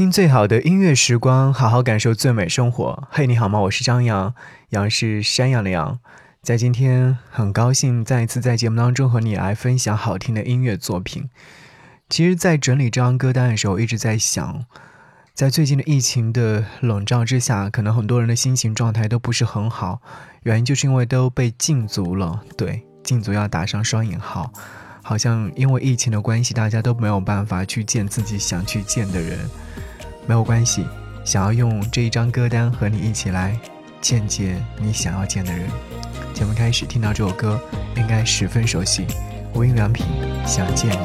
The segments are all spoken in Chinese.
听最好的音乐时光，好好感受最美生活。嘿，你好吗？我是张扬，杨是山羊的羊。在今天，很高兴再一次在节目当中和你来分享好听的音乐作品。其实，在整理这张歌单的时候，一直在想，在最近的疫情的笼罩之下，可能很多人的心情状态都不是很好。原因就是因为都被禁足了。对，禁足要打上双引号。好像因为疫情的关系，大家都没有办法去见自己想去见的人。没有关系，想要用这一张歌单和你一起来见见你想要见的人。节目开始，听到这首歌应该十分熟悉，无印良品《想见你》。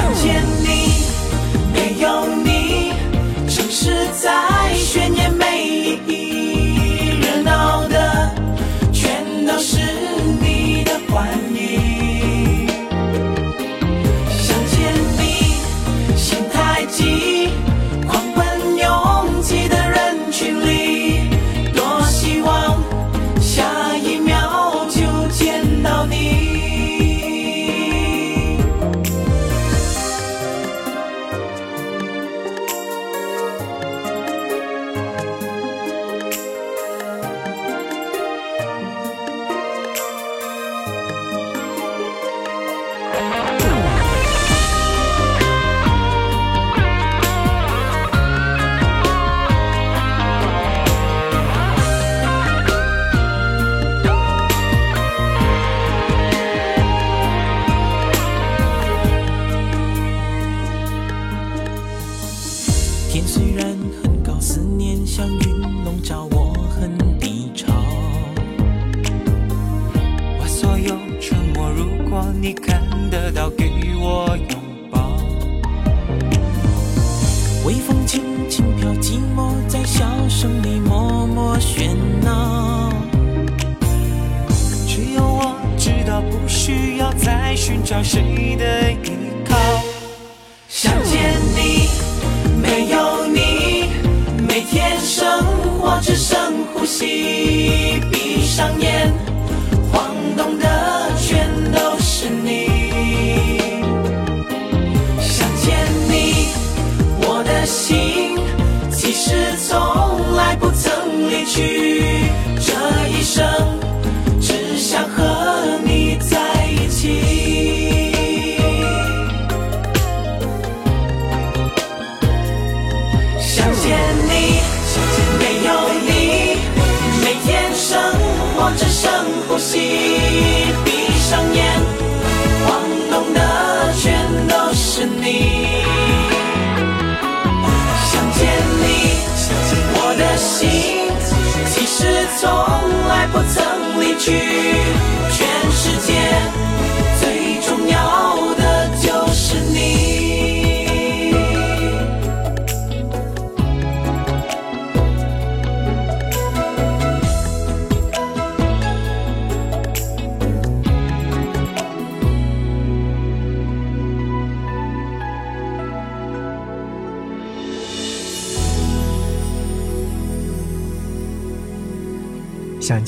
想见你，没有要给我拥抱。微风轻轻飘寂寞在笑声里默默喧闹。只有我知道不需要再寻找谁的依靠。想见你没有你每天生活只剩呼吸闭上眼晃动的全都是你。心其实从来不曾离去这一生只想和你在一起。想见你没有你每天生活只剩呼吸闭上眼心其实从来不曾离去。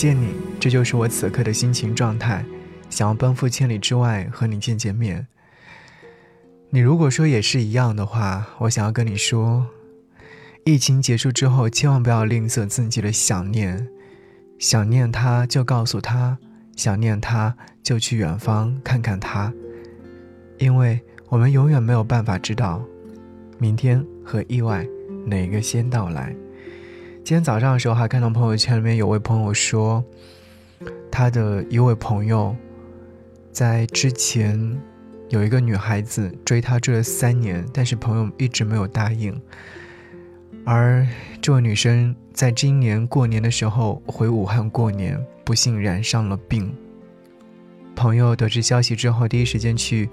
见你，这就是我此刻的心情状态。想要奔赴千里之外和你见见面。你如果说也是一样的话，我想要跟你说，疫情结束之后，千万不要吝啬自己的想念。想念他就告诉他，想念他就去远方看看他，因为我们永远没有办法知道，明天和意外哪个先到来。今天早上的时候，还看到朋友圈里面有位朋友说，他的一位朋友，在之前有一个女孩子追他追了三年，但是朋友一直没有答应。而这位女生在今年过年的时候回武汉过年，不幸染上了病。朋友得知消息之后，第一时间去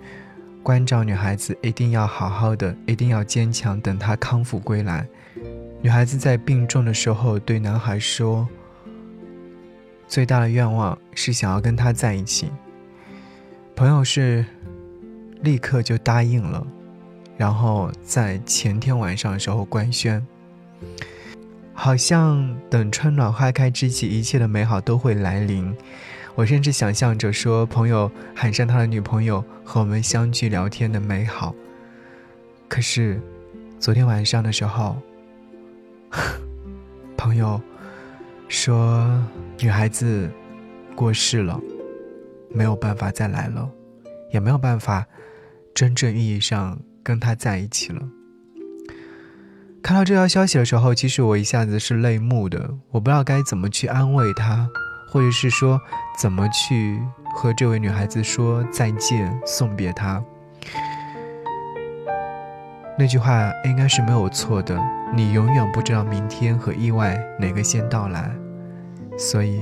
关照女孩子一定要好好的，一定要坚强，等她康复归来。女孩子在病重的时候对男孩说：“最大的愿望是想要跟他在一起。”朋友是立刻就答应了，然后在前天晚上的时候官宣，好像等春暖花开之际，一切的美好都会来临。我甚至想象着说，朋友喊上他的女朋友和我们相聚聊天的美好。可是，昨天晚上的时候。朋友说，女孩子过世了，没有办法再来了，也没有办法真正意义上跟他在一起了。看到这条消息的时候，其实我一下子是泪目的，我不知道该怎么去安慰她，或者是说怎么去和这位女孩子说再见，送别她。那句话应该是没有错的。你永远不知道明天和意外哪个先到来，所以，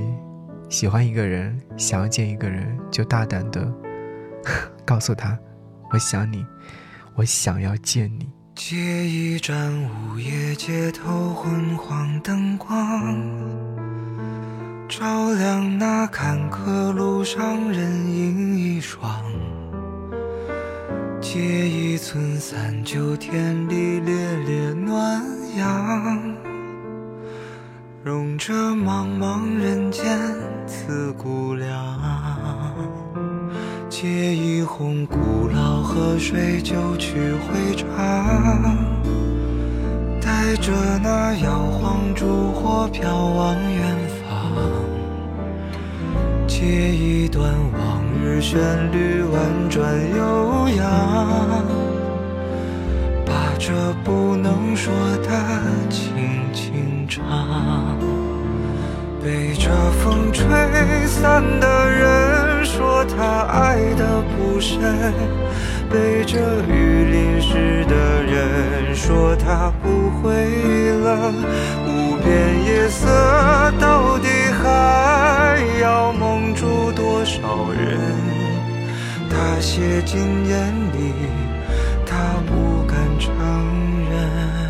喜欢一个人，想要见一个人，就大胆的 告诉他：“我想你，我想要见你。”借一盏午夜街头昏黄灯光，照亮那坎坷路上人影一双。借一寸三九天里烈烈暖阳，融这茫茫人间刺骨凉。借一泓古老河水久去回肠，带着那摇晃烛火飘往远方。借一段往旋律婉转悠扬，把这不能说的轻轻唱。被这风吹散的人说他爱的不深，被这雨淋湿的人说他不会冷。无边夜色到底还要蒙住多少人？他写进眼里，他不敢承认。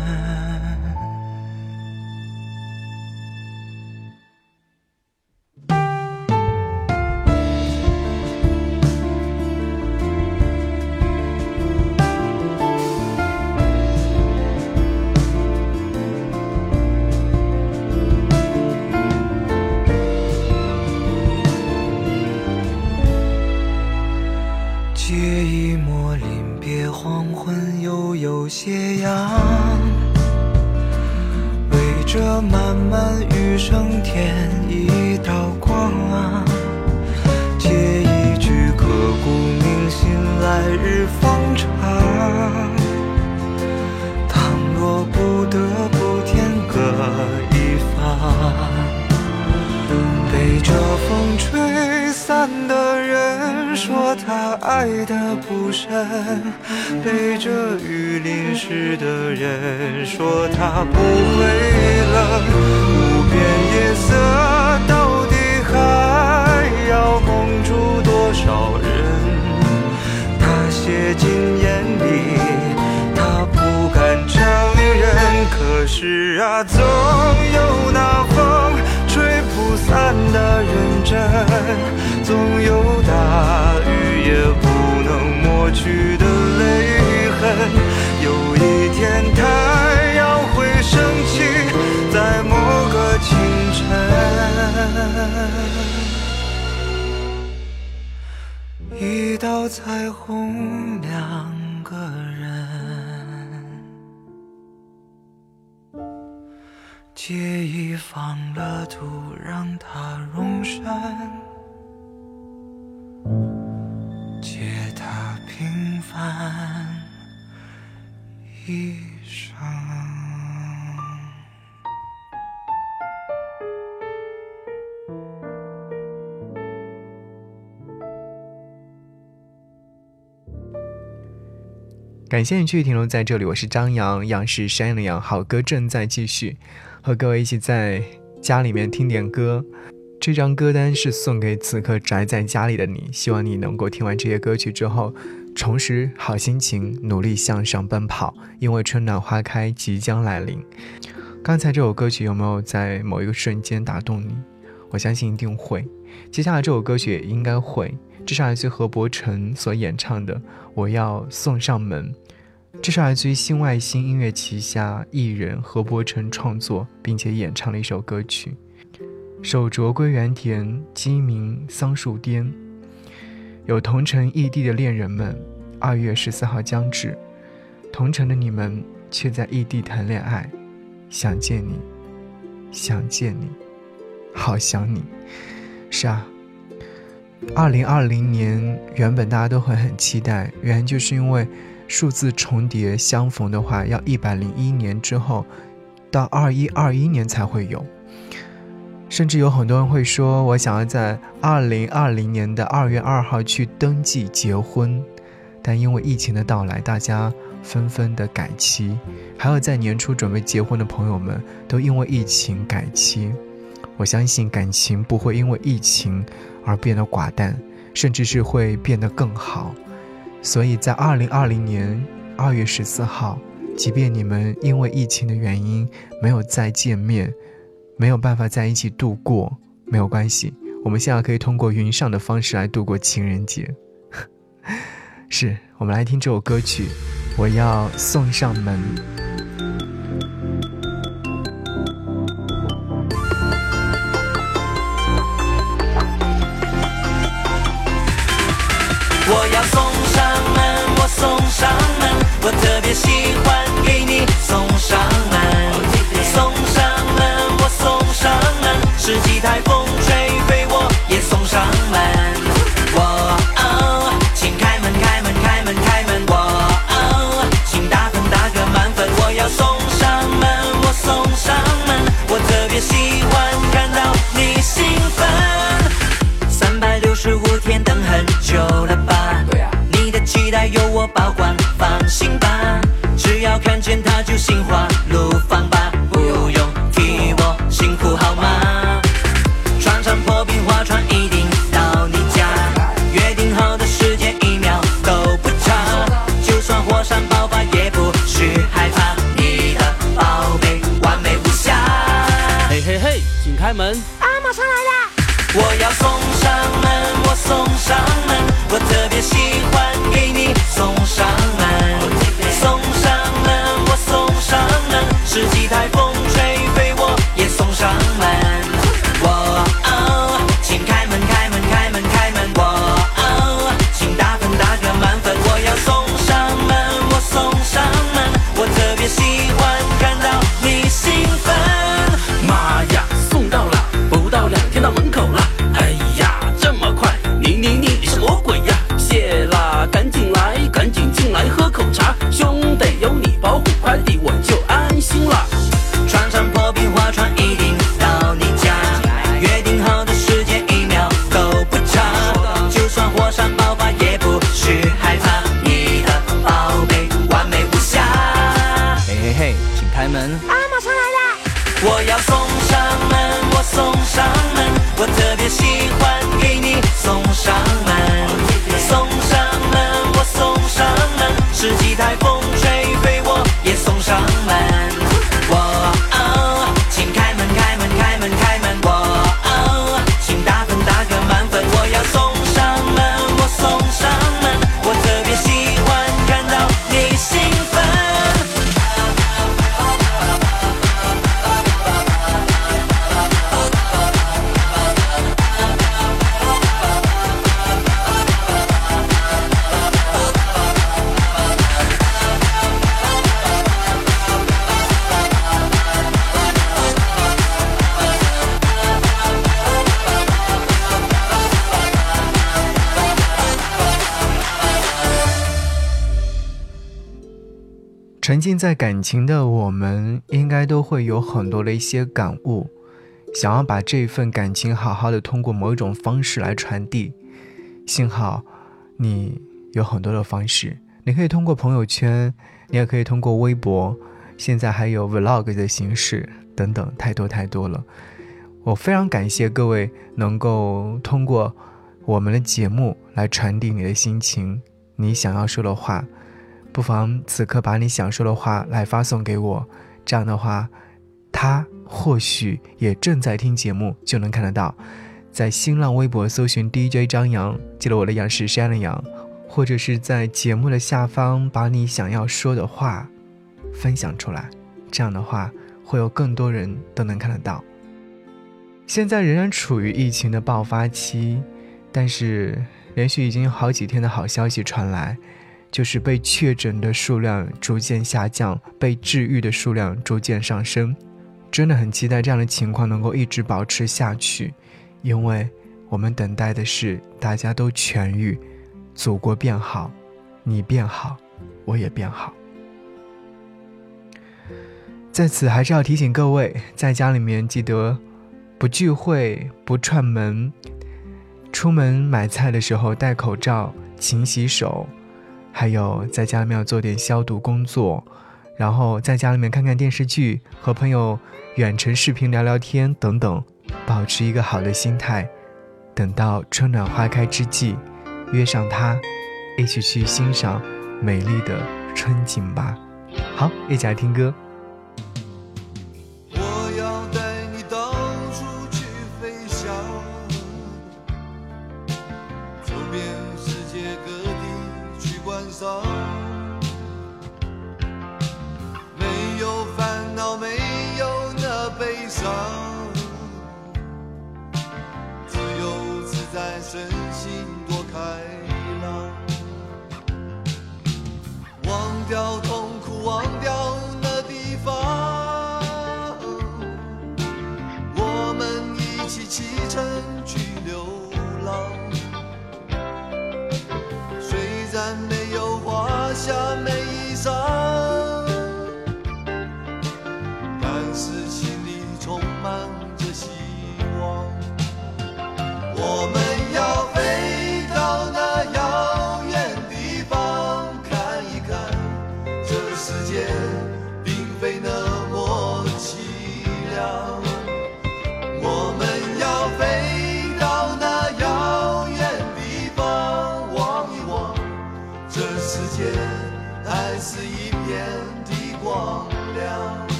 这漫漫余生添一道光啊。借一句刻骨铭心，来日方长。倘若不得不天各一方，被这风吹散的说他爱的不深。被这雨淋湿的人说他不会冷，无边夜色到底还要蒙住多少人？他写进眼里，他不敢承认。可是啊，总有那吹不散的认真，总有大雨也不能抹去的泪痕。有一天，太阳会升起，在某个清晨，一道彩虹，两借一方乐土，让它容身。借它平凡。一生。感谢你继续停留在这里，我是张扬，杨是山羊的羊，好歌正在继续，和各位一起在家里面听点歌。这张歌单是送给此刻宅在家里的你，希望你能够听完这些歌曲之后。重拾好心情，努力向上奔跑，因为春暖花开即将来临。刚才这首歌曲有没有在某一个瞬间打动你？我相信一定会。接下来这首歌曲也应该会。这是来自何伯承所演唱的《我要送上门》，这是来自于新外星音乐旗下艺人何伯承创作并且演唱的一首歌曲。手镯归园田，鸡鸣桑树颠。有同城异地的恋人们，二月十四号将至，同城的你们却在异地谈恋爱。想见你，想见你，好想你。是啊。二零二零年原本大家都会很期待，原因就是因为数字重叠相逢的话，要一百零一年之后，到二一二一年才会有。甚至有很多人会说，我想要在二零二零年的二月二号去登记结婚，但因为疫情的到来，大家纷纷的改期。还有在年初准备结婚的朋友们，都因为疫情改期。我相信感情不会因为疫情。而变得寡淡，甚至是会变得更好。所以在二零二零年二月十四号，即便你们因为疫情的原因没有再见面，没有办法在一起度过，没有关系，我们现在可以通过云上的方式来度过情人节。是我们来听这首歌曲，我要送上门。世界。沉浸在感情的我们，应该都会有很多的一些感悟，想要把这份感情好好的通过某一种方式来传递。幸好，你有很多的方式，你可以通过朋友圈，你也可以通过微博，现在还有 vlog 的形式等等，太多太多了。我非常感谢各位能够通过我们的节目来传递你的心情。你想要说的话，不妨此刻把你想说的话来发送给我。这样的话，他或许也正在听节目，就能看得到。在新浪微博搜寻 DJ 张扬，记得我的杨是山的杨，或者是在节目的下方把你想要说的话分享出来。这样的话，会有更多人都能看得到。现在仍然处于疫情的爆发期，但是连续已经有好几天的好消息传来，就是被确诊的数量逐渐下降，被治愈的数量逐渐上升。真的很期待这样的情况能够一直保持下去，因为我们等待的是大家都痊愈，祖国变好，你变好，我也变好。在此还是要提醒各位，在家里面记得。不聚会，不串门，出门买菜的时候戴口罩，勤洗手，还有在家里面要做点消毒工作，然后在家里面看看电视剧，和朋友远程视频聊聊天等等，保持一个好的心态，等到春暖花开之际，约上他，一起去欣赏美丽的春景吧。好，一起来听歌。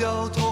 掉头。